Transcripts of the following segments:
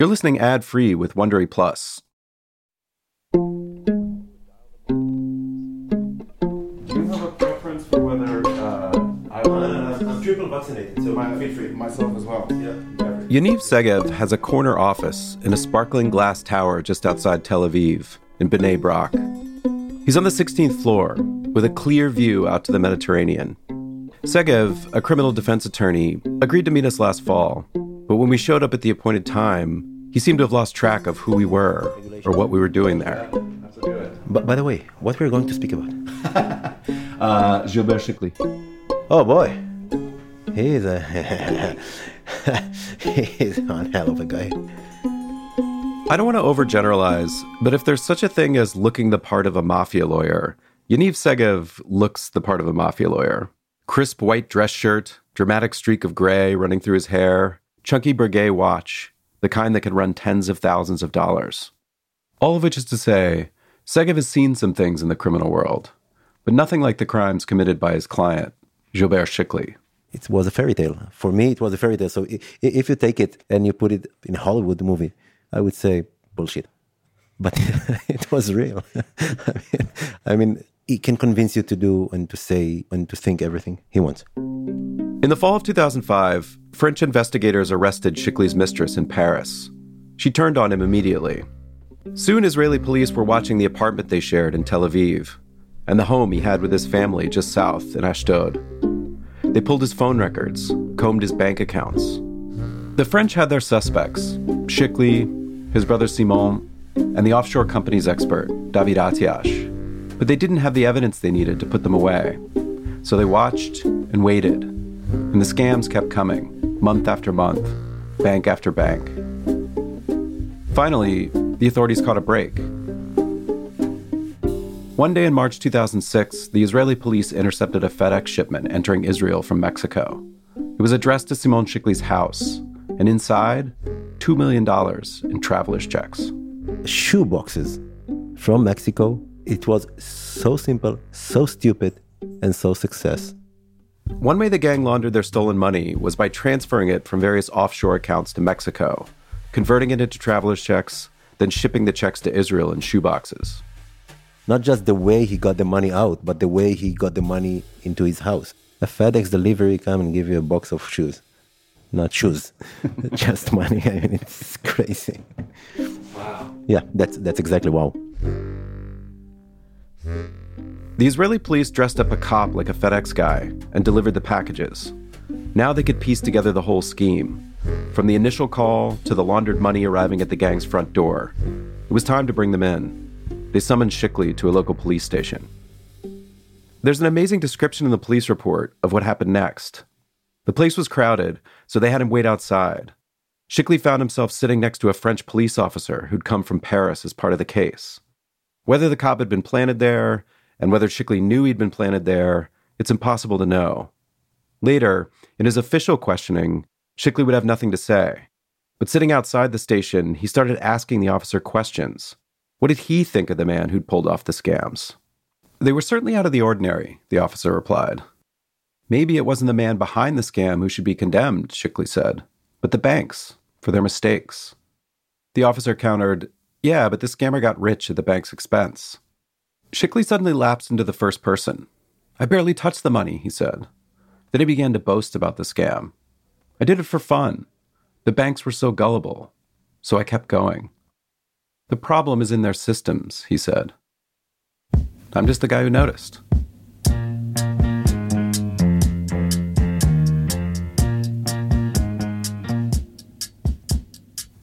You're listening ad free with Wondery Plus. Do you have a preference for whether uh, I Uh, I'm triple vaccinated, so feel free. myself as well? Yeah. Yaniv Segev has a corner office in a sparkling glass tower just outside Tel Aviv, in Bnei Brak. He's on the 16th floor, with a clear view out to the Mediterranean. Segev, a criminal defense attorney, agreed to meet us last fall, but when we showed up at the appointed time, he seemed to have lost track of who we were or what we were doing there. That's a good. But by the way, what we're going to speak about? Uh, Gilbert Chikli. Oh boy, he is a he's one hell of a guy. I don't want to overgeneralize, but if there's such a thing as looking the part of a mafia lawyer, Yaniv Segev looks the part of a mafia lawyer. Crisp white dress shirt, dramatic streak of gray running through his hair, chunky Breguet watch, the kind that can run tens of thousands of dollars. All of which is to say, Segev has seen some things in the criminal world, but nothing like the crimes committed by his client, Gilbert Chikli. It was a fairy tale for me. It was a fairy tale. So if you take it and you put it in a Hollywood movie, I would say bullshit. But it was real. I mean, I mean, he can convince you to do and to say and to think everything he wants. In the fall of 2005, French investigators arrested Chikli's mistress in Paris. She turned on him immediately. Soon, Israeli police were watching the apartment they shared in Tel Aviv and the home he had with his family just south in Ashdod. They pulled his phone records, combed his bank accounts. The French had their suspects Chikli, his brother Simon, and the offshore company's expert, David Atiash. But they didn't have the evidence they needed to put them away. So they watched and waited, and the scams kept coming, month after month, bank after bank. Finally, the authorities caught a break. One day in March 2006, the Israeli police intercepted a FedEx shipment entering Israel from Mexico. It was addressed to Simon Chikli's house, and inside, $2 million in traveler's checks. Shoe boxes from Mexico. It was so simple, so stupid, and so success. One way the gang laundered their stolen money was by transferring it from various offshore accounts to Mexico, converting it into traveler's checks, then shipping the checks to Israel in shoeboxes. Not just the way he got the money out, but the way he got the money into his house. A FedEx delivery come and give you a box of shoes. Not shoes, just money. I mean, it's crazy. Wow. Yeah, that's that's exactly wow. The Israeli police dressed up a cop like a FedEx guy and delivered the packages. Now they could piece together the whole scheme, from the initial call to the laundered money arriving at the gang's front door. It was time to bring them in. They summoned Chikli to a local police station. There's an amazing description in the police report of what happened next. The place was crowded, so they had him wait outside. Chikli found himself sitting next to a French police officer who'd come from Paris as part of the case. Whether the cop had been planted there, and whether Chikli knew he'd been planted there, it's impossible to know. Later, in his official questioning, Chikli would have nothing to say. But sitting outside the station, he started asking the officer questions. What did he think of the man who'd pulled off the scams? They were certainly out of the ordinary, the officer replied. Maybe it wasn't the man behind the scam who should be condemned, Chikli said, but the banks for their mistakes. The officer countered, Yeah, but the scammer got rich at the bank's expense. Chikli suddenly lapsed into the first person. I barely touched the money, he said. Then he began to boast about the scam. I did it for fun. The banks were so gullible, so I kept going. The problem is in their systems, he said. I'm just the guy who noticed.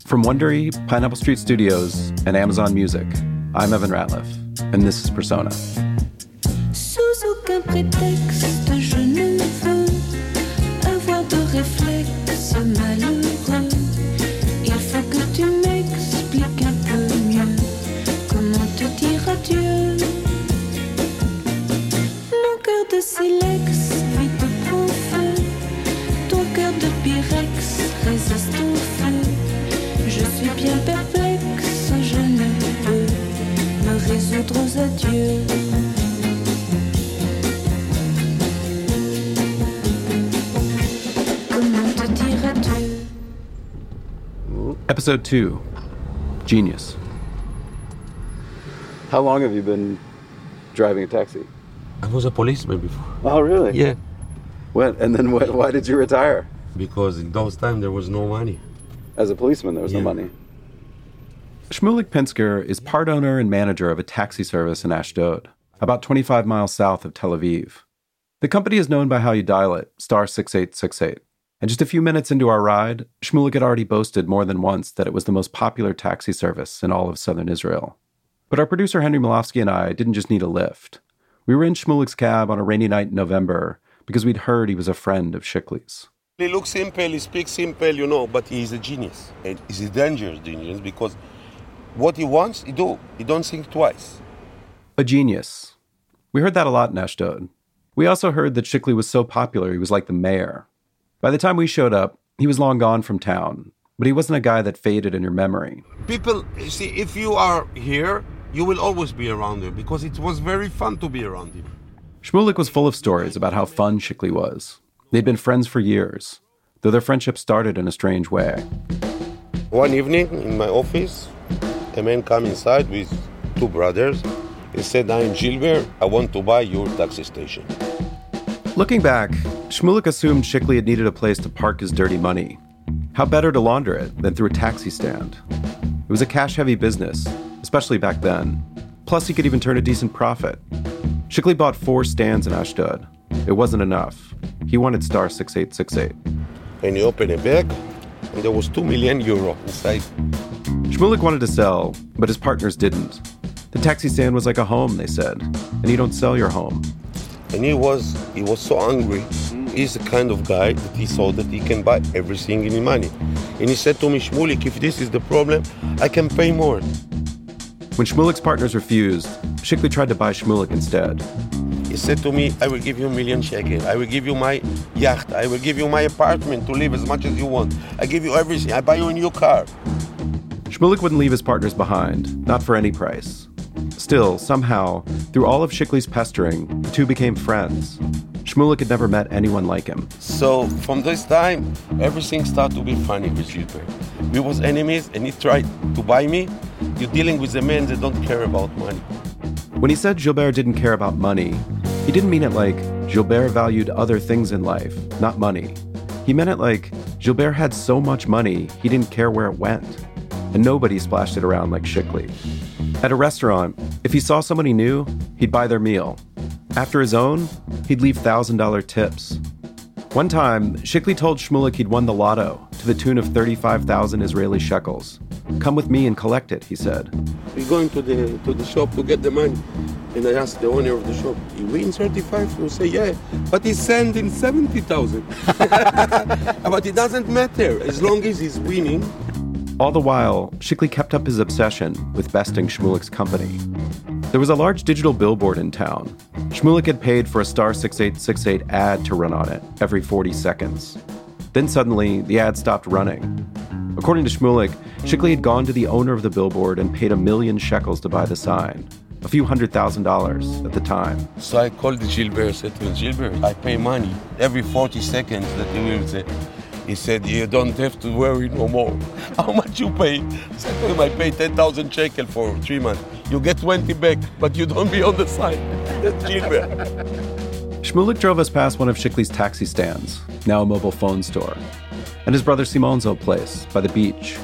From Wondery, Pineapple Street Studios, and Amazon Music, I'm Evan Ratliff, and this is Persona. Episode 2 Genius. How long have you been driving a taxi? I was a policeman before. Oh, really? Yeah, When? And then wh- why did you retire? because in those times there was no money. As a policeman, there was no money. Shmulik Pinsker is part owner and manager of a taxi service in Ashdod, about 25 miles south of Tel Aviv. The company is known by how you dial it, star 6868. And just a few minutes into our ride, Shmulik had already boasted more than once that it was the most popular taxi service in all of southern Israel. But our producer Henry Molofsky and I didn't just need a lift. We were in Shmulik's cab on a rainy night in November because we'd heard he was a friend of Chikli's. He looks simple, he speaks simple, you know, but he's a genius. And he's a dangerous genius because what he wants, he do. He don't think twice. A genius. We heard that a lot in Ashdod. We also heard that Chikli was so popular he was like the mayor. By the time we showed up, he was long gone from town, but he wasn't a guy that faded in your memory. People, you see, if you are here, you will always be around him because it was very fun to be around him. Shmulik was full of stories about how fun Chikli was. They'd been friends for years, though their friendship started in a strange way. One evening in my office, a man come inside with two brothers. He said, I'm Gilbert, I want to buy your taxi station. Looking back, Shmulik assumed Chikli had needed a place to park his dirty money. How better to launder it than through a taxi stand? It was a cash heavy business, especially back then. Plus, he could even turn a decent profit. Chikli bought four stands in Ashdod. It wasn't enough. He wanted star 6868. And he opened a bag, and there was two million euro inside. Shmulik wanted to sell, but his partners didn't. The taxi stand was like a home, they said, and you don't sell your home. And he was he was so hungry. He's the kind of guy that he saw that he can buy everything in money. And he said to me, Shmulik, if this is the problem, I can pay more. When Shmulik's partners refused, Chikli tried to buy Shmulik instead. He said to me, I will give you a million shekel. I will give you my yacht. I will give you my apartment to live as much as you want. I give you everything. I buy you a new car. Shmulik wouldn't leave his partners behind, not for any price. Still, somehow, through all of Chikli's pestering, the two became friends. Shmulik had never met anyone like him. So from this time, everything started to be funny with Gilbert. We was enemies, and he tried to buy me. You're dealing with a man that don't care about money. When he said Gilbert didn't care about money, he didn't mean it like Gilbert valued other things in life, not money. He meant it like Gilbert had so much money, he didn't care where it went. And nobody splashed it around like Chikli. At a restaurant, if he saw someone he knew, he'd buy their meal. After his own, he'd leave $1,000 tips. One time, Chikli told Shmulik he'd won the lotto to the tune of 35,000 Israeli shekels. Come with me and collect it, he said. We're going to the to the shop to get the money. And I asked the owner of the shop, he wins 35? He will say, yeah, but he's sending 70,000. but it doesn't matter, as long as he's winning. All the while, Chikli kept up his obsession with besting Shmulik's company. There was a large digital billboard in town. Shmulik had paid for a star 6868 ad to run on it every 40 seconds. Then suddenly, the ad stopped running. According to Shmulik, Chikli had gone to the owner of the billboard and paid a million shekels to buy the sign, a few hundred thousand dollars at the time. So I called Gilbert, said to Gilbert, I pay money every 40 seconds that he will say. He said, you don't have to worry no more. How much you pay? I said to him, I pay 10,000 shekel for three months. You get 20 back, but you don't be on the side. That's Gilbert. Shmulik drove us past one of Chikli's taxi stands, now a mobile phone store, and his brother Simon's old place by the beach.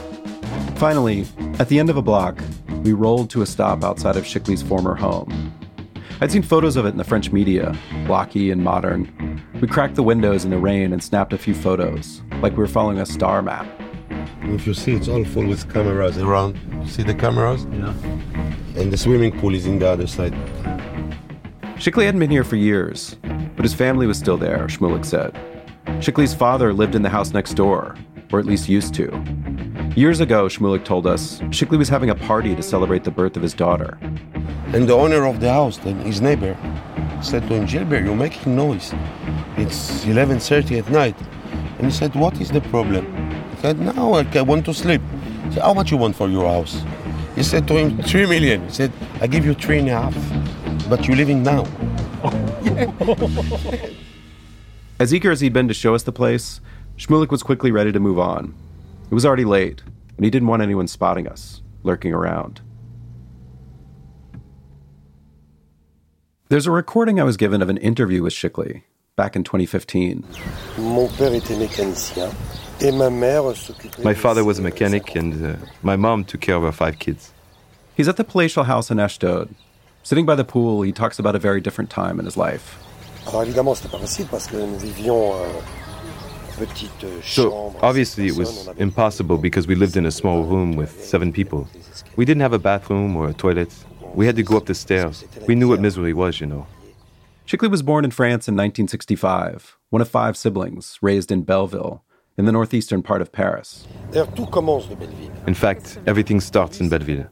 Finally, at the end of a block, we rolled to a stop outside of Chikli's former home. I'd seen photos of it in the French media, blocky and modern. We cracked the windows in the rain and snapped a few photos, like we were following a star map. If you see, it's all full with cameras around. You see the cameras? Yeah. And the swimming pool is in the other side. Chikli hadn't been here for years, but his family was still there, Shmulik said. Chikli's father lived in the house next door, or at least used to. Years ago, Shmulik told us, Chikli was having a party to celebrate the birth of his daughter. And the owner of the house, then his neighbor, said to him, Gilbert, you're making noise. It's 11.30 at night. And he said, what is the problem? He said, no, I want to sleep. He said, how much you want for your house? He said to him, three million. He said, I give you three and a half, but you're living now. As eager as he'd been to show us the place, Shmulik was quickly ready to move on. It was already late. and he didn't want anyone spotting us, lurking around. There's a recording I was given of an interview with Chikli back in 2015. Mon père était mécanicien et ma mère s'occupait My father was a mechanic, and uh, my mom took care of our five kids. He's at the palatial house in Ashdod. Sitting by the pool, he talks about a very different time in his life. Alors évidemment, c'était pas facile parce que nous vivions euh, petite So obviously it was personnes, on avait- impossible because we lived in a small room with seven people. We didn't have a bathroom or a toilet. We had to go up the stairs. We knew what misery was, you know. Chikli was born in France in 1965, one of five siblings, raised in Belleville, in the northeastern part of Paris. D'ailleurs, tout commence de Belleville. In fact, everything starts in Belleville.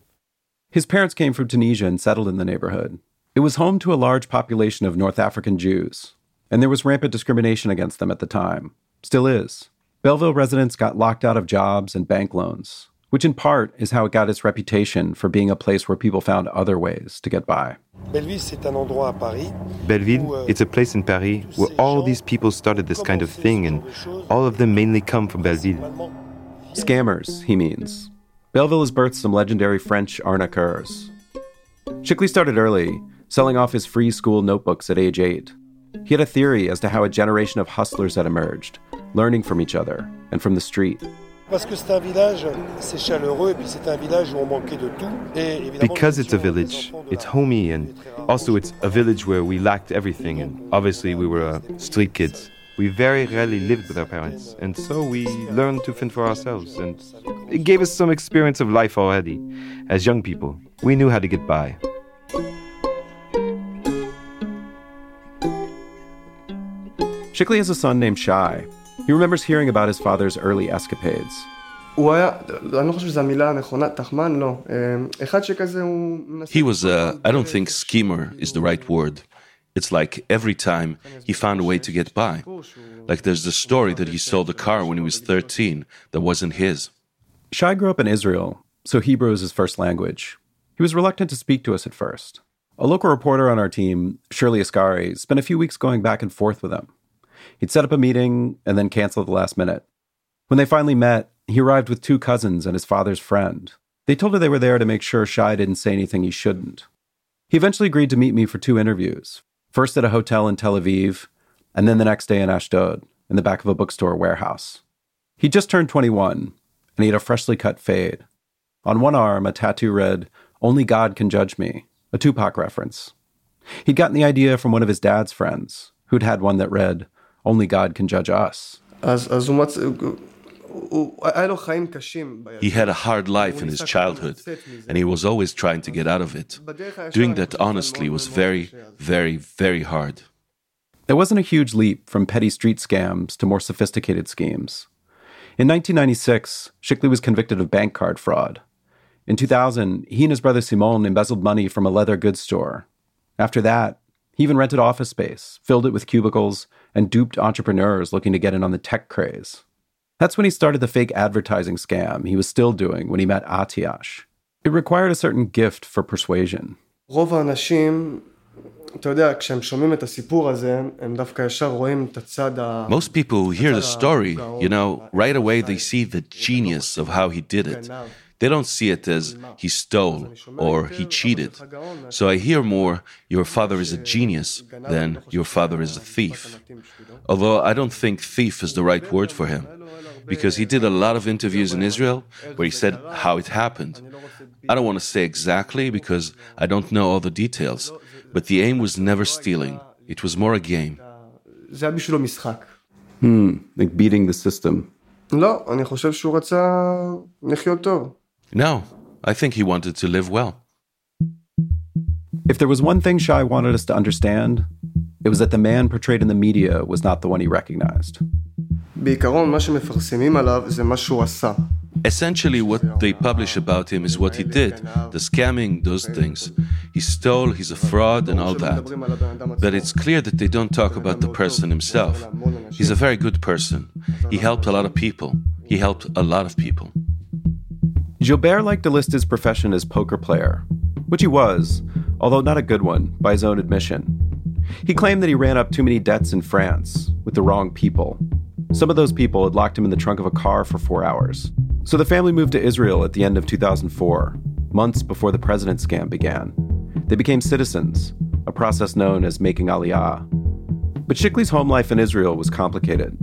His parents came from Tunisia and settled in the neighborhood. It was home to a large population of North African Jews, and there was rampant discrimination against them at the time. Still is. Belleville residents got locked out of jobs and bank loans, which in part is how it got its reputation for being a place where people found other ways to get by. Belleville, c'est un endroit à it's a place in Paris where all these people started this kind of thing, and all of them mainly come from Belleville. Scammers, he means. Belleville has birthed some legendary French arnaqueurs. Chikli started early, selling off his free school notebooks at age eight. He had a theory as to how a generation of hustlers had emerged, learning from each other and from the street. Parce que c'est un village, c'est chaleureux, et puis c'est un village où on manquait de tout. Et Because it's a village, it's homey, and et très rarement, also it's a village where we lacked everything, and obviously we were uh, street kids. We very rarely lived with our parents, and so we learned to fend for ourselves, and it gave us some experience of life already. As young people, we knew how to get by. Chikli has a son named Shai. He remembers hearing about his father's early escapades. He was a, uh, I don't think schemer is the right word. It's like every time he found a way to get by. Like there's the story that he sold a car when he was 13 that wasn't his. Shai grew up in Israel, so Hebrew is his first language. He was reluctant to speak to us at first. A local reporter on our team, Shirley Ascari, spent a few weeks going back and forth with him. He'd set up a meeting and then cancel at the last minute. When they finally met, he arrived with two cousins and his father's friend. They told her they were there to make sure Shai didn't say anything he shouldn't. He eventually agreed to meet me for two interviews first at a hotel in Tel Aviv, and then the next day in Ashdod, in the back of a bookstore warehouse. He just turned 21, and he had a freshly cut fade. On one arm, a tattoo read, Only God Can Judge Me, a Tupac reference. He'd gotten the idea from one of his dad's friends, who'd had one that read, only God can judge us. He had a hard life in his childhood, and he was always trying to get out of it. Doing that honestly was very, very, very hard. There wasn't a huge leap from petty street scams to more sophisticated schemes. In 1996, Chikli was convicted of bank card fraud. In 2000, he and his brother Simon embezzled money from a leather goods store. After that, he even rented office space, filled it with cubicles, and duped entrepreneurs looking to get in on the tech craze. That's when he started the fake advertising scam he was still doing when he met Atiash. It required a certain gift for persuasion. רוב האנשים, אתה יודע, כשהם שומעים את הסיפור הזה, הם דווקא ישר רואים את הצד ה... Most people who hear the story, you know, right away they see the genius of how he did it. They don't see it as he stole or he cheated. So I hear more, your father is a genius, than your father is a thief. Although I don't think thief is the right word for him, because he did a lot of interviews in Israel where he said how it happened. I don't want to say exactly because I don't know all the details, but the aim was never stealing, it was more a game. זה היה בשבילו משחק. Like beating the system. לא, אני חושב שהוא רצה לחיות טוב. No, I think he wanted to live well. If there was one thing Shai wanted us to understand, it was that the man portrayed in the media was not the one he recognized. Essentially, what they publish about him is what he did the scamming, those things. He stole, he's a fraud, and all that. But it's clear that they don't talk about the person himself. He's a very good person. He helped a lot of people. He helped a lot of people. Gilbert liked to list his profession as poker player, which he was, although not a good one, by his own admission. He claimed that he ran up too many debts in France with the wrong people. Some of those people had locked him in the trunk of a car for four hours. So the family moved to Israel at the end of 2004, months before the president scam began. They became citizens, a process known as making aliyah. But Chikli's home life in Israel was complicated.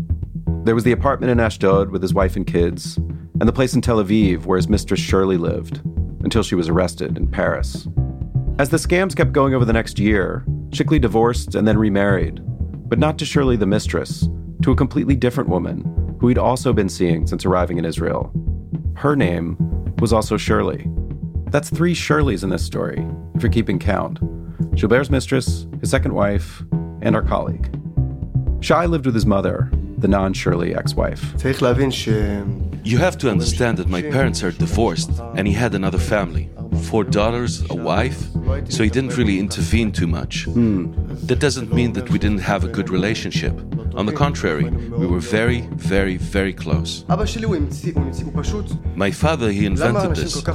There was the apartment in Ashdod with his wife and kids, and the place in Tel Aviv where his mistress Shirley lived, until she was arrested in Paris. As the scams kept going over the next year, Chikli divorced and then remarried, but not to Shirley the mistress, to a completely different woman who he'd also been seeing since arriving in Israel. Her name was also Shirley. That's three Shirleys in this story, if you're keeping count Gilbert's mistress, his second wife, and our colleague. Shai lived with his mother, the non Shirley ex wife. You have to understand that my parents are divorced and he had another family four daughters, a wife, so he didn't really intervene too much. That doesn't mean that we didn't have a good relationship. On the contrary, we were very, very, very close. My father, he invented this.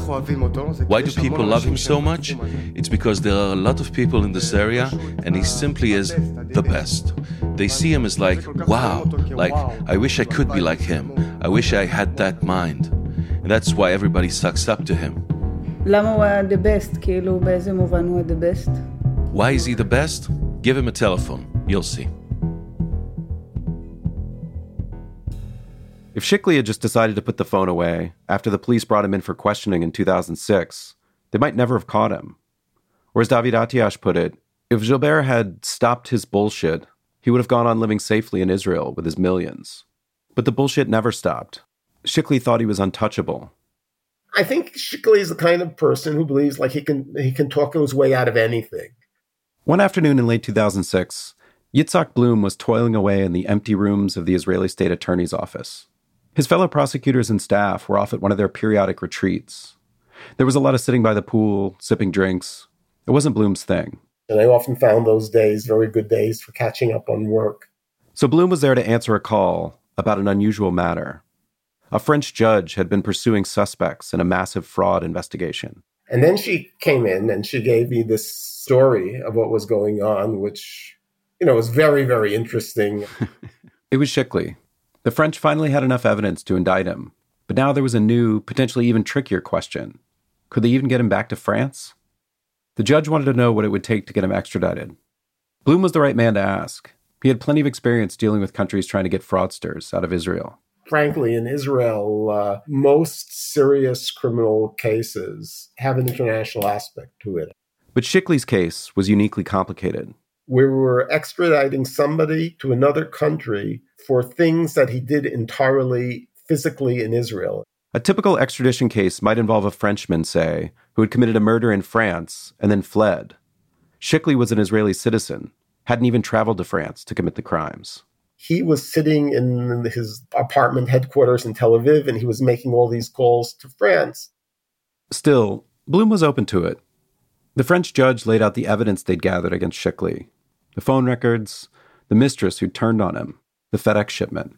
Why do people love him so much? It's because there are a lot of people in this area and he simply is the best. They see him as like, wow, like, I wish I could be like him. I wish I had that mind. And that's why everybody sucks up to him. Why is he the best? Give him a telephone. You'll see. If Chikli had just decided to put the phone away after the police brought him in for questioning in 2006, they might never have caught him. Or as David Atiash put it, if Gilbert had stopped his bullshit he would have gone on living safely in Israel with his millions. But the bullshit never stopped. Chikli thought he was untouchable. I think Chikli is the kind of person who believes like he can he can talk his way out of anything. One afternoon in late 2006, Yitzhak Bloom was toiling away in the empty rooms of the Israeli state attorney's office. His fellow prosecutors and staff were off at one of their periodic retreats. There was a lot of sitting by the pool, sipping drinks. It wasn't Bloom's thing. And I often found those days very good days for catching up on work. So Bloom was there to answer a call about an unusual matter. A French judge had been pursuing suspects in a massive fraud investigation. And then she came in and she gave me this story of what was going on, which, you know, was very, very interesting. it was Chikli. The French finally had enough evidence to indict him, but now there was a new, potentially even trickier question. Could they even get him back to France? The judge wanted to know what it would take to get him extradited. Bloom was the right man to ask. He had plenty of experience dealing with countries trying to get fraudsters out of Israel. Frankly, in Israel, uh, most serious criminal cases have an international aspect to it. But Chikli's case was uniquely complicated. We were extraditing somebody to another country for things that he did entirely physically in Israel. A typical extradition case might involve a Frenchman, say, who had committed a murder in France and then fled. Chikli was an Israeli citizen, hadn't even traveled to France to commit the crimes. He was sitting in his apartment headquarters in Tel Aviv and he was making all these calls to France. Still, Bloom was open to it. The French judge laid out the evidence they'd gathered against Chikli the phone records, the mistress who turned on him, the FedEx shipment.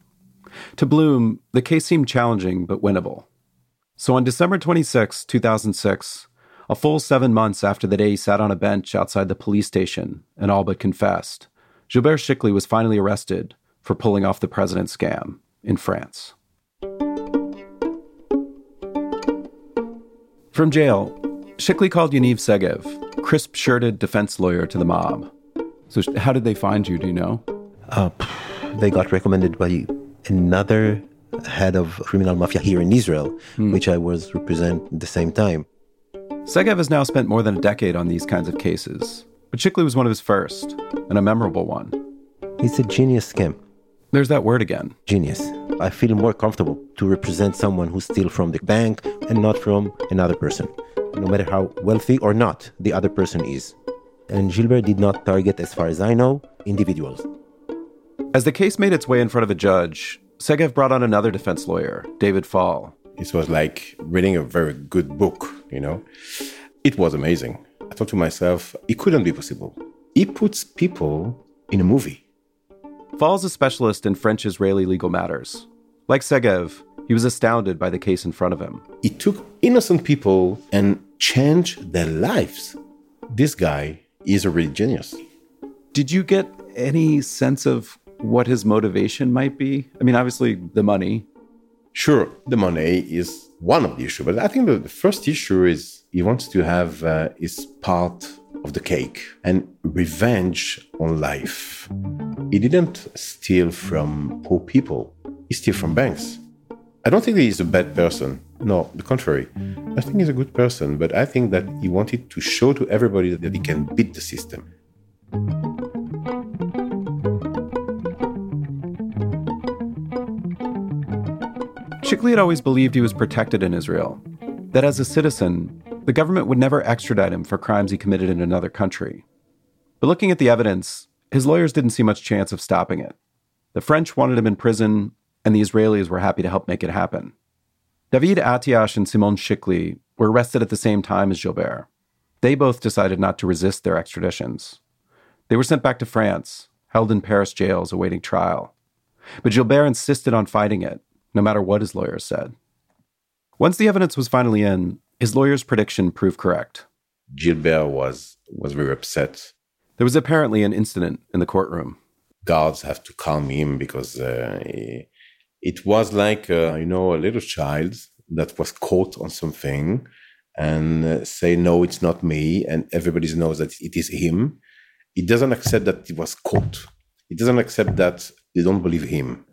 To Bloom, the case seemed challenging but winnable. So on December 26, 2006, a full seven months after the day he sat on a bench outside the police station and all but confessed, Gilbert Chikli was finally arrested for pulling off the president scam in France. From jail, Chikli called Yaniv Segev, crisp shirted defense lawyer to the mob. So, how did they find you? Do you know? Uh, they got recommended by another head of criminal mafia here in Israel, hmm. which I was represent at the same time. Segev has now spent more than a decade on these kinds of cases, but Chikli was one of his first, and a memorable one. It's a genius scam. There's that word again. Genius. I feel more comfortable to represent someone who steals from the bank and not from another person, no matter how wealthy or not the other person is. And Gilbert did not target, as far as I know, individuals. As the case made its way in front of a judge, Segev brought on another defense lawyer, David Fall. It was like reading a very good book, you know? It was amazing. I thought to myself, it couldn't be possible. He puts people in a movie. Fall's a specialist in French Israeli legal matters. Like Segev, he was astounded by the case in front of him. He took innocent people and changed their lives. This guy is a real genius. Did you get any sense of what his motivation might be? I mean, obviously, the money. Sure, the money is one of the issue. But I think the, first issue is he wants to have uh, his part of the cake and revenge on life. He didn't steal from poor people. He stole from banks. I don't think he's a bad person. No, the contrary. I think he's a good person, but I think that he wanted to show to everybody that he can beat the system. Chikli had always believed he was protected in Israel, that as a citizen, the government would never extradite him for crimes he committed in another country. But looking at the evidence, his lawyers didn't see much chance of stopping it. The French wanted him in prison, and the Israelis were happy to help make it happen. David Atiash and Simon Chikli were arrested at the same time as Gilbert. They both decided not to resist their extraditions. They were sent back to France, held in Paris jails awaiting trial. But Gilbert insisted on fighting it, no matter what his lawyers said. Once the evidence was finally in, his lawyer's prediction proved correct. Gilbert was, was very upset. There was apparently an incident in the courtroom. Guards have to calm him because uh, it was like, uh, you know, a little child that was caught on something and uh, say, no, it's not me. And everybody knows that it is him. He doesn't accept that he was caught. He doesn't accept that they don't believe him.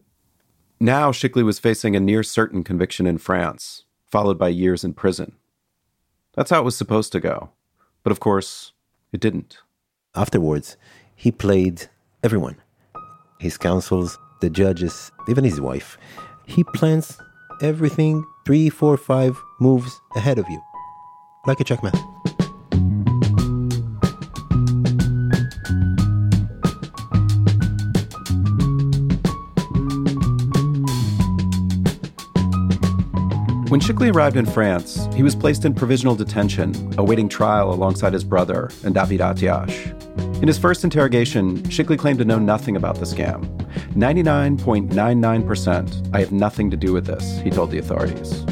Now, Chikli was facing a near certain conviction in France, followed by years in prison. That's how it was supposed to go. But of course, it didn't. Afterwards, he played everyone his counsels, the judges, even his wife. He plans everything three, four, five moves ahead of you, like a checkmate. When Chikli arrived in France, he was placed in provisional detention, awaiting trial alongside his brother and David Atiash. In his first interrogation, Chikli claimed to know nothing about the scam. 99.99%, I have nothing to do with this, he told the authorities.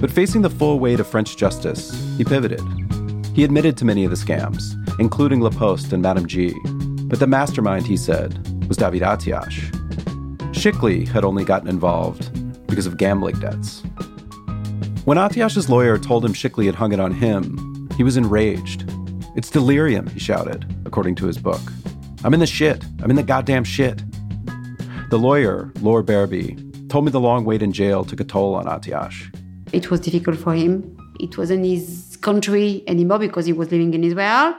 But facing the full weight of French justice, he pivoted. He admitted to many of the scams, including La Poste and Madame G. But the mastermind, he said, was David Atiash. Chikli had only gotten involved because of gambling debts. When Atiash's lawyer told him Chikli had hung it on him, he was enraged. It's delirium, he shouted, according to his book. I'm in the shit. I'm in the goddamn shit. The lawyer, Laure Berby, told me the long wait in jail took a toll on Atiash. It was difficult for him. It wasn't his country anymore because he was living in Israel.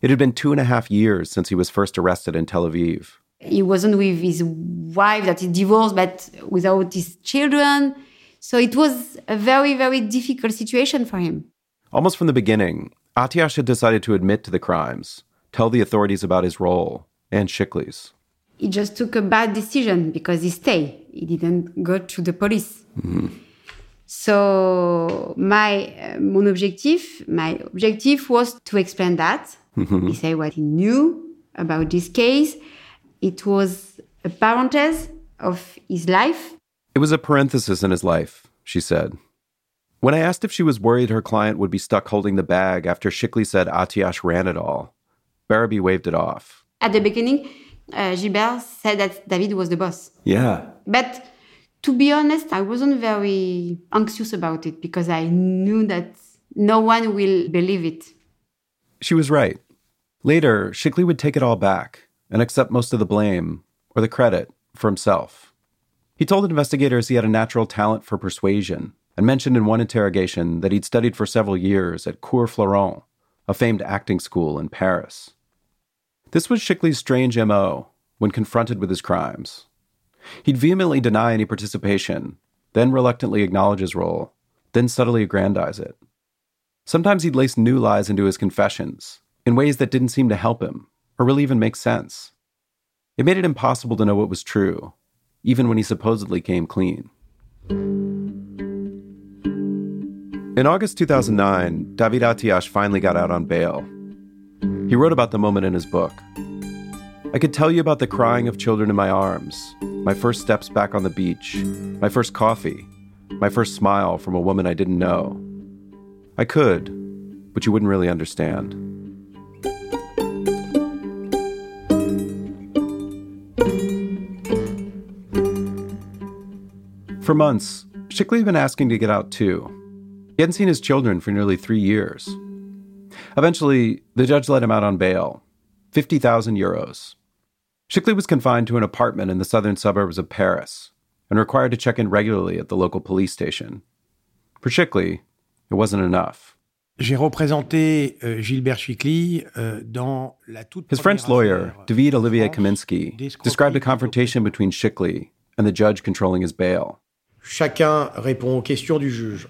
It had been two and a half years since he was first arrested in Tel Aviv. He wasn't with his wife that he divorced, but without his children. So it was a very, very difficult situation for him. Almost from the beginning, Atiash had decided to admit to the crimes, tell the authorities about his role, and Chikli's. He just took a bad decision because he stayed. He didn't go to the police. Mm-hmm. So my uh, mon objectif, my objective was to explain that. Mm-hmm. He said what he knew about this case. It was a parenthesis of his life it was a parenthesis in his life, she said. When I asked if she was worried her client would be stuck holding the bag after Chikli said Atiash ran it all, Berby waved it off. At the beginning, uh, Gilbert said that David was the boss. Yeah. But to be honest, I wasn't very anxious about it because I knew that no one will believe it. She was right. Later, Chikli would take it all back and accept most of the blame or the credit for himself. He told investigators he had a natural talent for persuasion and mentioned in one interrogation that he'd studied for several years at Cours Florent, a famed acting school in Paris. This was Chikli's strange MO when confronted with his crimes. He'd vehemently deny any participation, then reluctantly acknowledge his role, then subtly aggrandize it. Sometimes he'd lace new lies into his confessions in ways that didn't seem to help him or really even make sense. It made it impossible to know what was true even when he supposedly came clean. In August 2009, David Atiash finally got out on bail. He wrote about the moment in his book. I could tell you about the crying of children in my arms, my first steps back on the beach, my first coffee, my first smile from a woman I didn't know. I could, but you wouldn't really understand. For months, Chikli had been asking to get out too. He hadn't seen his children for nearly three years. Eventually, the judge let him out on bail 50,000 euros. Chikli was confined to an apartment in the southern suburbs of Paris and required to check in regularly at the local police station. For Chikli, it wasn't enough. J'ai représenté euh, Gilbert euh, dans la toute His French lawyer, David Olivier Kaminsky, described a confrontation between Chikli and the judge controlling his bail. Chacun répond aux questions du juge.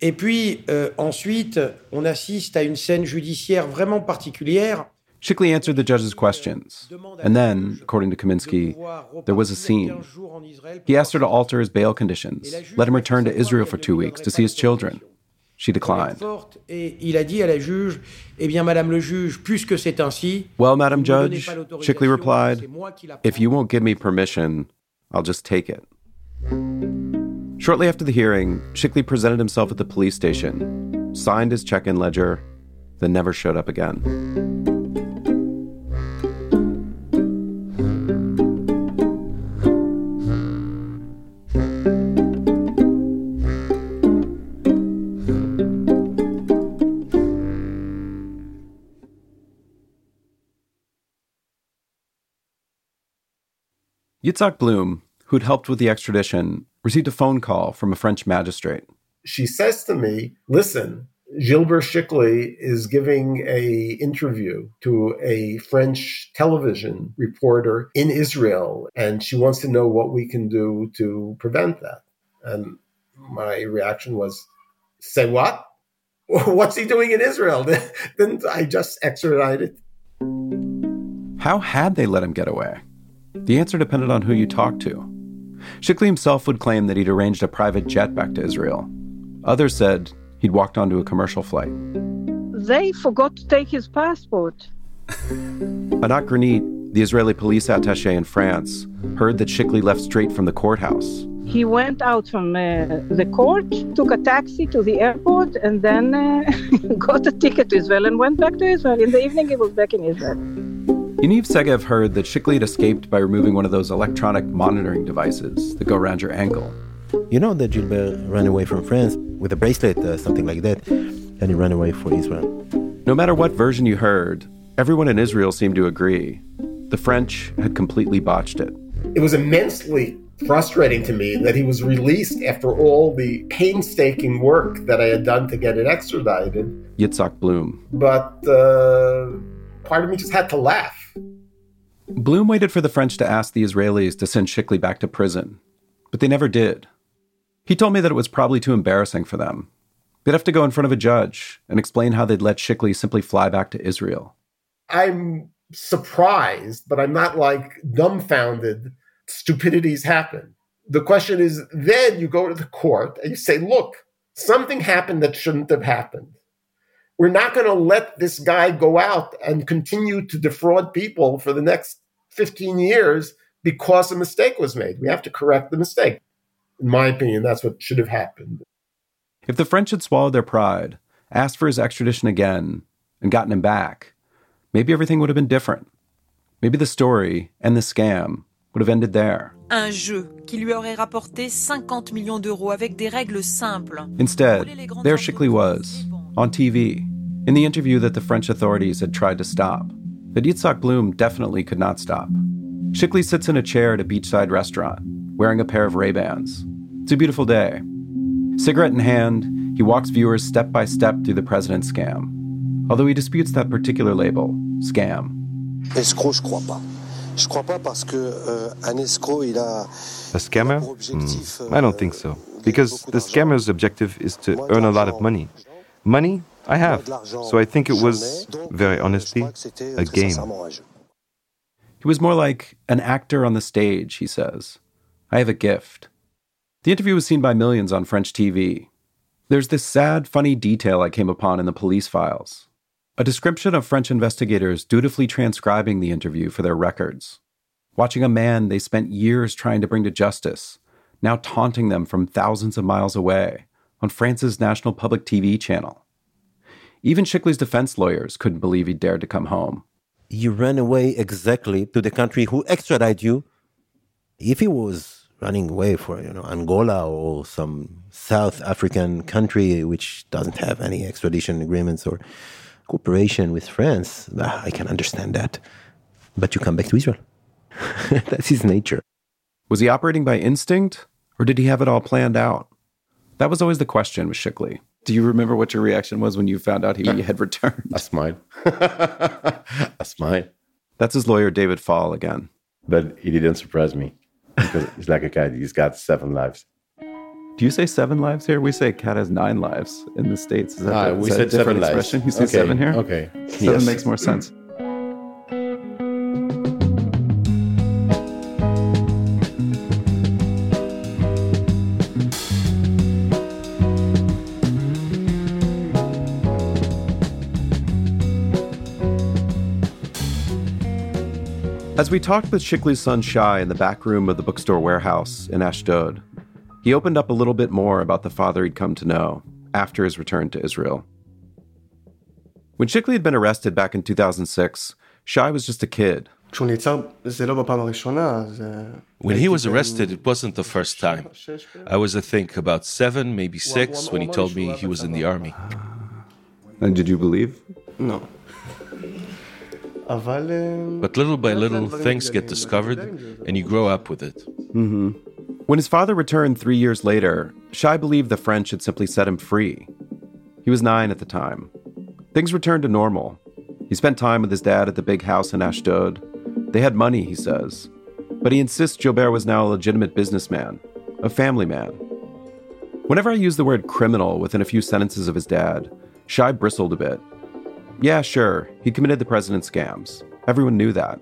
Et puis euh, ensuite, on assiste à une scène judiciaire vraiment particulière. Shikly answered the judge's questions. And then, according to Kaminsky, there was a scene. He asked her to alter his bail conditions, let him return to Israel for two weeks to see his children. She declined. Et il a dit à la juge, eh bien, Madame le juge, puisque c'est ainsi. Well, Madam Judge, Shikly replied, if you won't give me permission, I'll just take it. Shortly after the hearing, Chikli presented himself at the police station, signed his check in ledger, then never showed up again. Yitzhak Bloom, who'd helped with the extradition, received a phone call from a French magistrate. She says to me, "Listen, Gilbert Chikli is giving a interview to a French television reporter in Israel, and she wants to know what we can do to prevent that." And my reaction was, "Say what? What's he doing in Israel? Didn't I just extradited?" How had they let him get away? The answer depended on who you talked to. Chikli himself would claim that he'd arranged a private jet back to Israel. Others said he'd walked onto a commercial flight. They forgot to take his passport. Anat Granit, the Israeli police attache in France, heard that Chikli left straight from the courthouse. He went out from uh, the court, took a taxi to the airport, and then uh, got a ticket to Israel and went back to Israel. In the evening, he was back in Israel. Yaniv Segev heard that Chikli had escaped by removing one of those electronic monitoring devices that go around your ankle. You know that Gilbert ran away from France with a bracelet, uh, something like that, and he ran away for Israel. No matter what version you heard, everyone in Israel seemed to agree. The French had completely botched it. It was immensely frustrating to me that he was released after all the painstaking work that I had done to get it extradited. Yitzhak Bloom. But uh, part of me just had to laugh. Bloom waited for the French to ask the Israelis to send Chikli back to prison, but they never did. He told me that it was probably too embarrassing for them. They'd have to go in front of a judge and explain how they'd let Chikli simply fly back to Israel. I'm surprised, but I'm not like dumbfounded. Stupidities happen. The question is then you go to the court and you say, look, something happened that shouldn't have happened. We're not going to let this guy go out and continue to defraud people for the next 15 years because a mistake was made. We have to correct the mistake. In my opinion, that's what should have happened. If the French had swallowed their pride, asked for his extradition again, and gotten him back, maybe everything would have been different. Maybe the story and the scam would have ended there. Un jeu qui lui aurait rapporté 50 millions d'euros avec des règles simples. Instead, there Chikli was, on TV, in the interview that the French authorities had tried to stop, that Yitzhak Bloom definitely could not stop. Chikli sits in a chair at a beachside restaurant, wearing a pair of Ray-Bans. It's a beautiful day. Cigarette in hand, he walks viewers step by step through the president's scam. Although he disputes that particular label, scam. Escroc, je crois pas. Je crois pas parce que euh, un escroc, il a A scammer? Hmm, I don't think so. Because the scammer's objective is to earn a lot of money. Money, I have. So I think it was, very honestly, a game. He was more like an actor on the stage, he says. I have a gift. The interview was seen by millions on French TV. There's this sad, funny detail I came upon in the police files a description of French investigators dutifully transcribing the interview for their records, watching a man they spent years trying to bring to justice, now taunting them from thousands of miles away on France's national public TV channel. Even Chikli's defense lawyers couldn't believe he dared to come home. You ran away exactly to the country who extradited you. If he was running away for you know Angola or some South African country which doesn't have any extradition agreements or cooperation with France, ah, I can understand that. But you come back to Israel. That's his nature. Was he operating by instinct, or did he have it all planned out? That was always the question with Chikli. Do you remember what your reaction was when you found out he had returned? That's mine. That's mine. That's his lawyer, David Fall, again. But he didn't surprise me because he's like a cat. He's got seven lives. Do you say seven lives here? We say cat has nine lives in the States. Is that, Ah, is we that said a different seven lives. expression? You say Okay, seven here? okay. Seven Yes. makes more sense. As we talked with Chikli's son Shai in the back room of the bookstore warehouse in Ashdod, he opened up a little bit more about the father he'd come to know after his return to Israel. When Chikli had been arrested back in 2006, Shai was just a kid. When he was arrested, it wasn't the first time. I was, I think, about seven, maybe six, when he told me he was in the army. And did you believe? No. אבל... אה, But little by little, things get discovered, and you grow up with it. hmm When his father returned three years later, Shai believed the French had simply set him free. He was nine at the time. Things returned to normal. He spent time with his dad at the big house in Ashdod. They had money, he says. But he insists Gilbert was now a legitimate businessman, a family man. Whenever I use the word criminal within a few sentences of his dad, Shai bristled a bit. yeah, sure, he committed the president's scams. Everyone knew that.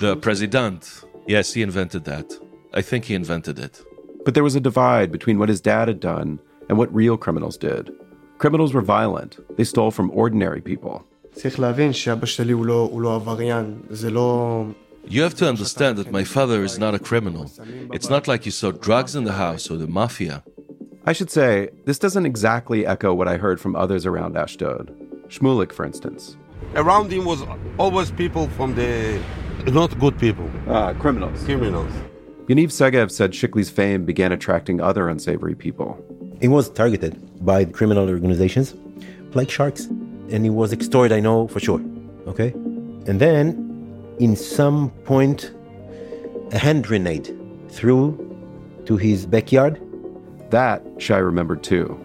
The president. Yes, he invented that. I think he invented it. But there was a divide between what his dad had done and what real criminals did. Criminals were violent, they stole from ordinary people. You have to understand that my father is not a criminal. It's not like you saw drugs in the house or the mafia. I should say, this doesn't exactly echo what I heard from others around Ashdod. Shmulik, for instance. Around him was always people from the not good people. Ah, criminals. Criminals. Yaniv Segev said Chikli's fame began attracting other unsavory people. He was targeted by criminal organizations like sharks. And he was extorted, I know for sure. Okay? And then, in some point, a hand grenade threw to his backyard. That Shai remembered too.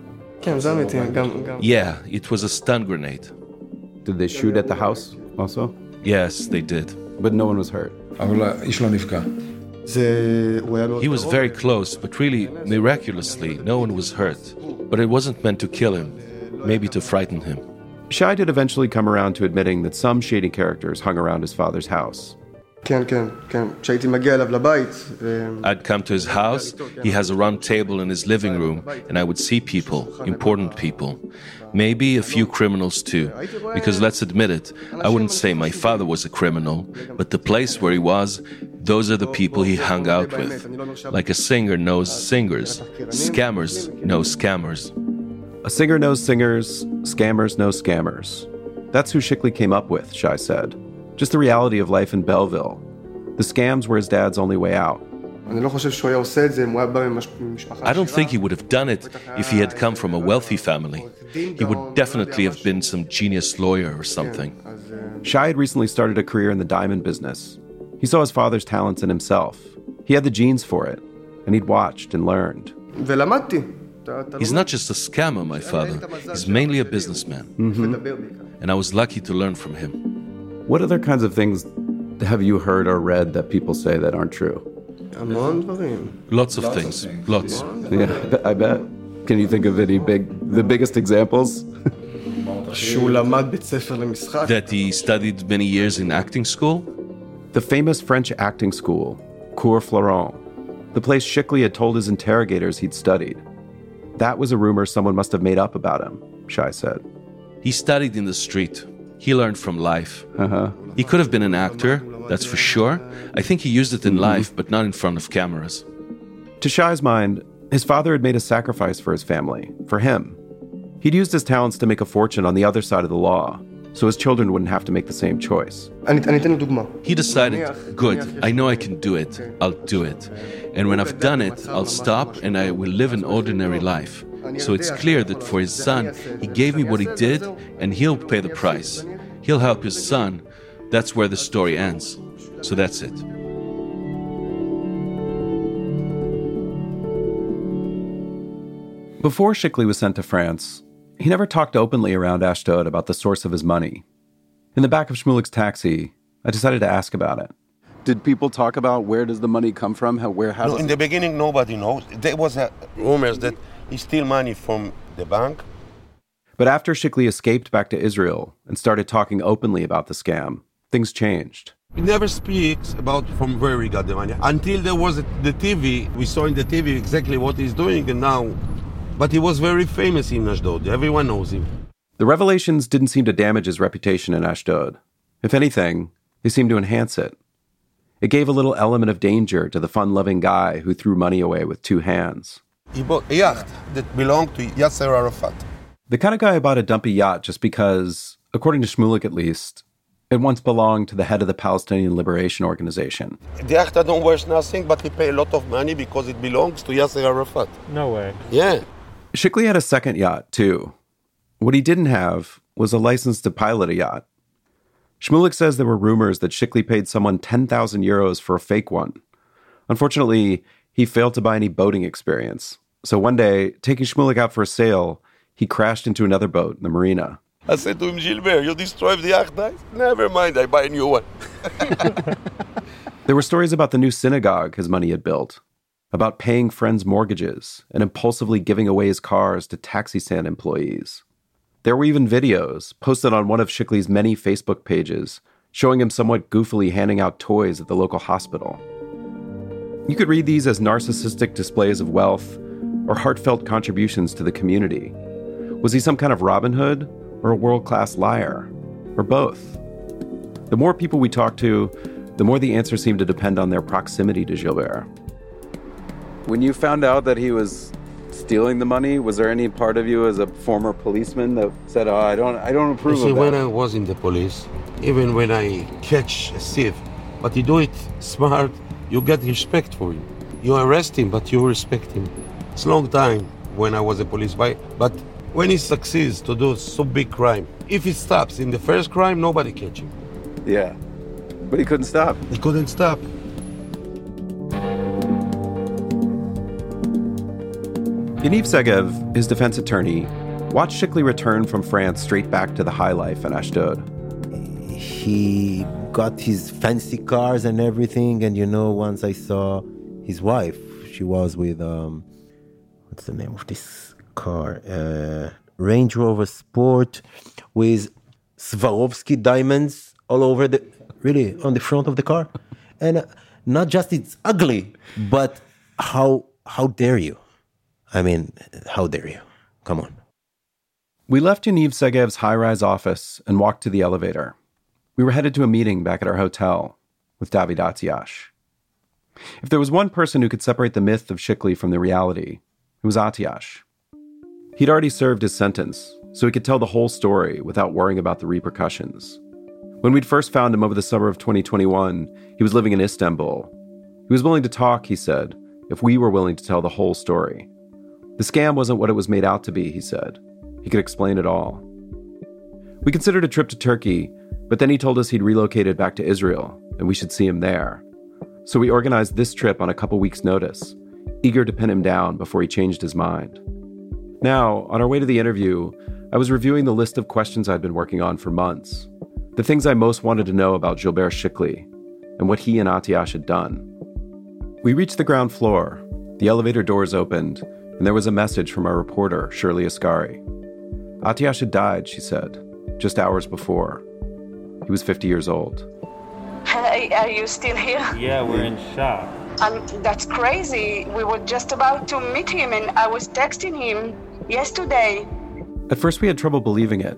Yeah, it was a stun grenade. Did they shoot at the house also? Yes, they did. But no one was hurt. He was very close, but really, miraculously, no one was hurt. But it wasn't meant to kill him, maybe to frighten him. Shai did eventually come around to admitting that some shady characters hung around his father's house, I'd come to his house. He has a round table in his living room, and I would see people, important people. Maybe a few criminals too. Because let's admit it, I wouldn't say my father was a criminal, but the place where he was, those are the people he hung out with. Like a singer knows singers, scammers know scammers. A singer knows singers, scammers know scammers. That's who Chikli came up with, Shai said. Just the reality of life in Belleville. The scams were his dad's only way out. I don't think he would have done it if he had come from a wealthy family. He would definitely have been some genius lawyer or something. Shai had recently started a career in the diamond business. He saw his father's talents in himself. He had the genes for it, and he'd watched and learned. He's not just a scammer, my father. He's mainly a businessman. Mm-hmm. And I was lucky to learn from him. What other kinds of things have you heard or read that people say that aren't true? Lots of Lots things. Of things. Lots. Yeah, I bet. Can you think of any big, the biggest examples? that he studied many years in acting school. The famous French acting school, Cours Florent, the place Chikli had told his interrogators he'd studied. That was a rumor someone must have made up about him, Shai said. He studied in the street, he learned from life. Uh-huh. He could have been an actor, that's for sure. I think he used it in Mm-hmm. life, but not in front of cameras. To Shai's mind, his father had made a sacrifice for his family, for him. He'd used his talents to make a fortune on the other side of the law. so his children wouldn't have to make the same choice. He decided, good, I know I can do it, I'll do it. And when I've done it, I'll stop and I will live an ordinary life. So it's clear that for his son, he gave me what he did and he'll pay the price. He'll help his son. That's where the story ends. So that's it. Before Chikli was sent to France, he never talked openly around Ashdod about the source of his money. In the back of Shmulik's taxi, I decided to ask about it. Did people talk about where does the money come from? How where how No, in the beginning, nobody knows. There was uh, rumors that he steal money from the bank. But after Chikli escaped back to Israel and started talking openly about the scam, things changed. He never speaks about from where he got the money until there was the TV. We saw in the TV exactly what he's doing, and now. But he was very famous in Ashdod. Everyone knows him. The revelations didn't seem to damage his reputation in Ashdod. If anything, they seemed to enhance it. It gave a little element of danger to the fun loving guy who threw money away with two hands. He bought a yacht that belonged to Yasser Arafat. The kind of guy who bought a dumpy yacht just because, according to Shmulik at least, it once belonged to the head of the Palestinian Liberation Organization. The yacht don't worth nothing, but he pay a lot of money because it belongs to Yasser Arafat. No way. Yeah. Chikli had a second yacht, too. What he didn't have was a license to pilot a yacht. Shmulik says there were rumors that Chikli paid someone 10,000 euros for a fake one. Unfortunately, he failed to buy any boating experience. So one day, taking Shmulik out for a sail, he crashed into another boat in the marina. I said to him, Gilbert, you destroyed the yacht. I- Never mind, I buy a new one. There were stories about the new synagogue his money had built, about paying friends' mortgages and impulsively giving away his cars to taxi stand employees. There were even videos posted on one of Chikli's many Facebook pages showing him somewhat goofily handing out toys at the local hospital. You could read these as narcissistic displays of wealth or heartfelt contributions to the community. Was he some kind of Robin Hood or a world class liar? Or both? The more people we talked to, the more the answer seemed to depend on their proximity to Gilbert. When you found out that he was stealing the money, was there any part of you as a former policeman that said, "Oh, I don't, I don't You approve see, of when? I was in the police, even when I catch a thief, but you do it smart, you get respect for him. You arrest him, but you respect him. It's a long time when I was a police guy, but when he succeeds to do so big crime, if he stops in the first crime, nobody catch him. Yeah, but he couldn't stop. He couldn't stop. Yaniv Segev, his defense attorney, watched Chikli return from France straight back to the high life in Ashdod. he got his fancy cars and everything. And you know, once I saw his wife, she was with um, what's the name of this car? Uh, Range Rover Sport with Swarovski diamonds all over the, really on the front of the car, and uh, not just it's ugly, but how how dare you? I mean, how dare you? Come on. We left Yaniv Segev's high rise office and walked to the elevator. We were headed to a meeting back at our hotel with David Atiash. If there was one person who could separate the myth of Chikli from the reality, it was Atiash. He'd already served his sentence, so he could tell the whole story without worrying about the repercussions. When we'd first found him over the summer of 2021, he was living in Istanbul. He was willing to talk, he said, if we were willing to tell the whole story. The scam wasn't what it was made out to be, he said. He could explain it all. We considered a trip to Turkey, but then he told us he'd relocated back to Israel and we should see him there. So we organized this trip on a couple weeks' notice, eager to pin him down before he changed his mind. Now, on our way to the interview, I was reviewing the list of questions I'd been working on for months, the things I most wanted to know about Gilbert Chikli and what he and Atiash had done. We reached the ground floor, the elevator doors opened, and there was a message from our reporter, Shirley Ascari. Atiash had died, she said, just hours before. He was 50 years old. Hey, are you still here? Yeah, we're in shock. Um, that's crazy. We were just about to meet him, and I was texting him yesterday. At first, we had trouble believing it,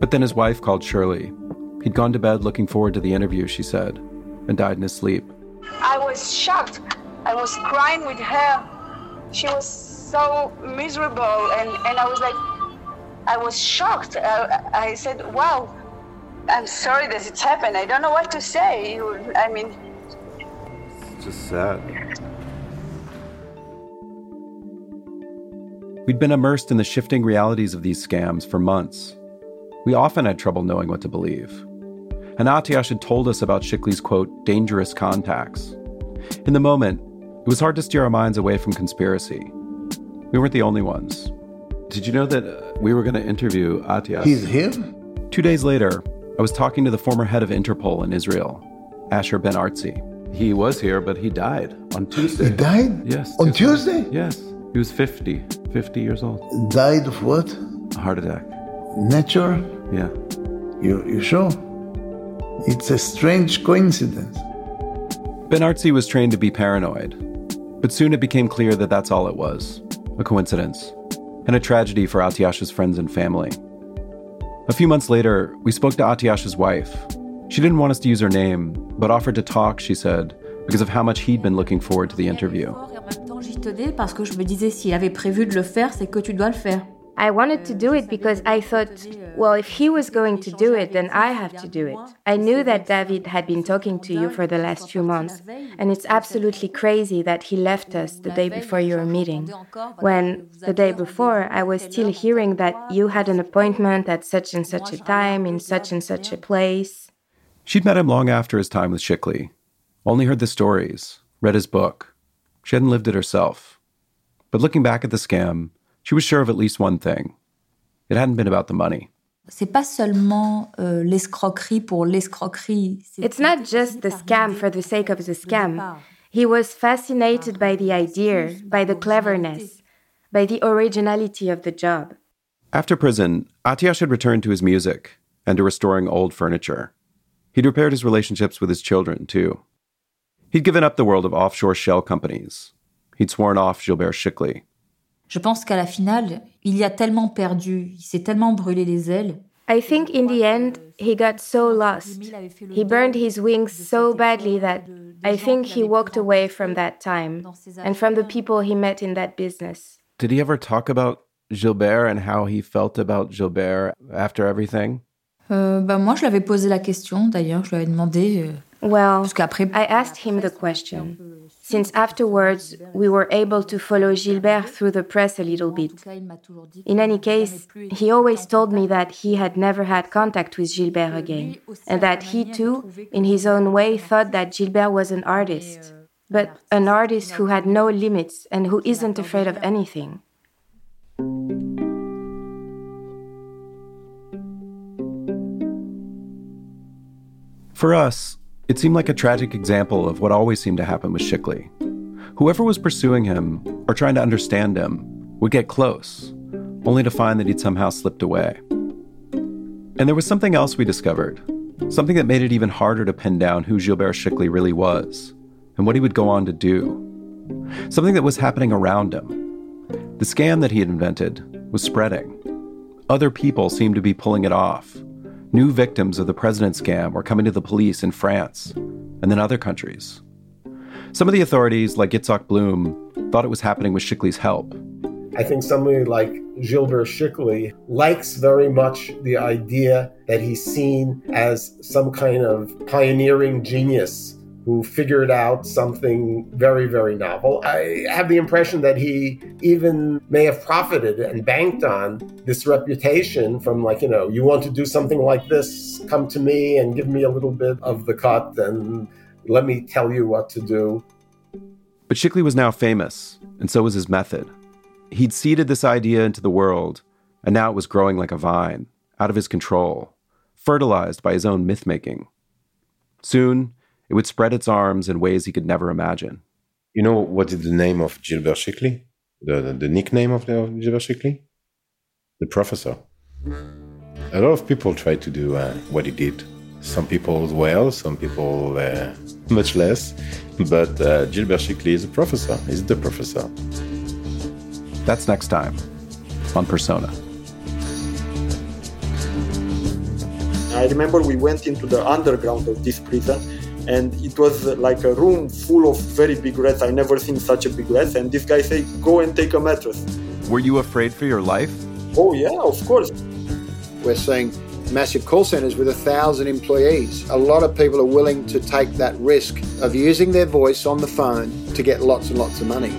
but then his wife called Shirley. He'd gone to bed looking forward to the interview, she said, and died in his sleep. I was shocked. I was crying with her. She was so miserable, and, and I was like, I was shocked. I, I said, wow, I'm sorry that it's happened. I don't know what to say. I mean, it's just sad. We'd been immersed in the shifting realities of these scams for months. We often had trouble knowing what to believe. And Atiash had told us about Chikli's quote, dangerous contacts. In the moment, it was hard to steer our minds away from conspiracy. We weren't the only ones. Did you know that uh, we were going to interview Atiash? He's here? Two days later, I was talking to the former head of Interpol in Israel, Asher Ben Artzi. He was here, but he died on Tuesday. He died? Yes. On Tuesday? Yes. He was 50, 50 years old. Died of what? A heart attack. Nature? Yeah. You, you sure? It's a strange coincidence. Ben Artzi was trained to be paranoid, but soon it became clear that that's all it was a coincidence, and a tragedy for Atiash's friends and family. A few months later, we spoke to Atiash's wife. She didn't want us to use her name, but offered to talk, she said, because of how much he'd been looking forward to the interview. I wanted to do it because I thought, well, if he was going to do it, then I have to do it. I knew that David had been talking to you for the last few months, and it's absolutely crazy that he left us the day before your meeting. When the day before, I was still hearing that you had an appointment at such and such a time in such and such a place. She'd met him long after his time with Chikli, only heard the stories, read his book. She hadn't lived it herself. But looking back at the scam, she was sure of at least one thing. It hadn't been about the money. C'est pas seulement euh, l'escroquerie pour l'escroquerie. It's not just the scam for the sake of the scam. He was fascinated by the idea, by the cleverness, by the originality of the job. After prison, Atiash had returned to his music and to restoring old furniture. He'd repaired his relationships with his children, too. He'd given up the world of offshore shell companies. He'd sworn off Gilbert Chikli. Je pense qu'à la finale, il y a tellement perdu, il s'est tellement brûlé les ailes. I think in the end, he got so lost. He burned his wings so badly that I think he walked away from that time and from the people he met in that business. Did he ever talk about Gilbert and how he felt about Gilbert after everything? Euh, bah moi, je l'avais posé la question, d'ailleurs, je lui avais demandé. Euh, well, I asked him the question, since afterwards we were able to follow Gilbert through the press a little bit. In any case, he always told me that he had never had contact with Gilbert again, and that he too, in his own way, thought that Gilbert was an artist, but an artist who had no limits and who isn't afraid of anything. For us, it seemed like a tragic example of what always seemed to happen with Chikli. Whoever was pursuing him or trying to understand him would get close, only to find that he'd somehow slipped away. And there was something else we discovered, something that made it even harder to pin down who Gilbert Chikli really was and what he would go on to do. Something that was happening around him. The scam that he had invented was spreading. Other people seemed to be pulling it off, New victims of the president scam were coming to the police in France and then other countries. Some of the authorities, like Yitzhak Bloom, thought it was happening with Chikli's help. I think somebody like Gilbert Chikli likes very much the idea that he's seen as some kind of pioneering genius who figured out something very, very novel. I have the impression that he even may have profited and banked on this reputation from, like, you know, you want to do something like this, come to me and give me a little bit of the cut and let me tell you what to do. But Chikli was now famous, and so was his method. He'd seeded this idea into the world, and now it was growing like a vine, out of his control, fertilized by his own myth making. Soon, it would spread its arms in ways he could never imagine. You know what is the name of Gilbert Chikli? The, the, the nickname of, the, of Gilbert Chikli? The professor. A lot of people try to do uh, what he did. Some people well, some people uh, much less. But uh, Gilbert Chikli is a professor. He's the professor. That's next time on Persona. I remember we went into the underground of this prison and it was like a room full of very big rats. I never seen such a big rat. And this guy said, "Go and take a mattress." Were you afraid for your life? Oh yeah, of course. We're seeing massive call centers with a thousand employees. A lot of people are willing to take that risk of using their voice on the phone to get lots and lots of money.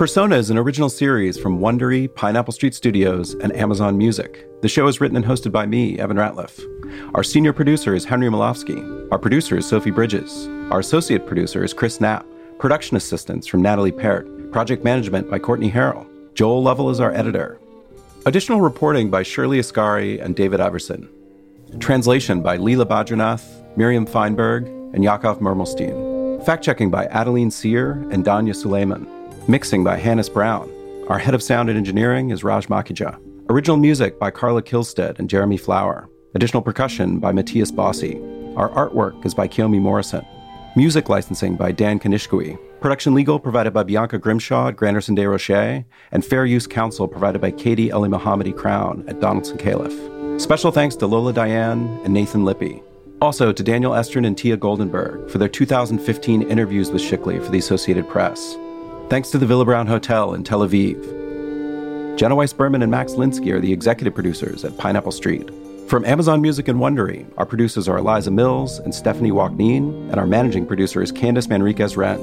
Persona is an original series from Wondery, Pineapple Street Studios, and Amazon Music. The show is written and hosted by me, Evan Ratliff. Our senior producer is Henry Molofsky. Our producer is Sophie Bridges. Our associate producer is Chris Knapp. Production assistance from Natalie Pert. Project management by Courtney Harrell. Joel Lovell is our editor. Additional reporting by Shirley Ascari and David Iverson. Translation by Leela Badranath, Miriam Feinberg, and Yakov Mermelstein. Fact checking by Adeline Sear and Danya Suleiman. Mixing by Hannes Brown. Our head of sound and engineering is Raj Makija. Original music by Carla Kihlstedt and Jeremy Flower. Additional percussion by Matthias Bossi. Our artwork is by Kiyomi Morrison. Music licensing by Dan Kanishkui. Production legal provided by Bianca Grimshaw at Granderson Des Rochers, and fair use counsel provided by Katie Ali Mohammadi Crown at Donaldson Callif. Special thanks to Lola Diane and Nathan Lippy. Also to Daniel Estrin and Tia Goldenberg for their 2015 interviews with Chikli for the Associated Press. Thanks to the Villa Brown Hotel in Tel Aviv. Jenna Weiss Berman and Max Linsky are the executive producers at Pineapple Street. From Amazon Music and Wondery, our producers are Eliza Mills and Stephanie Walkneen, and our managing producer is Candice Manriquez Wren.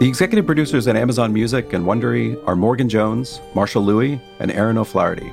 The executive producers at Amazon Music and Wondery are Morgan Jones, Marshall Louis, and Aaron O'Flaherty.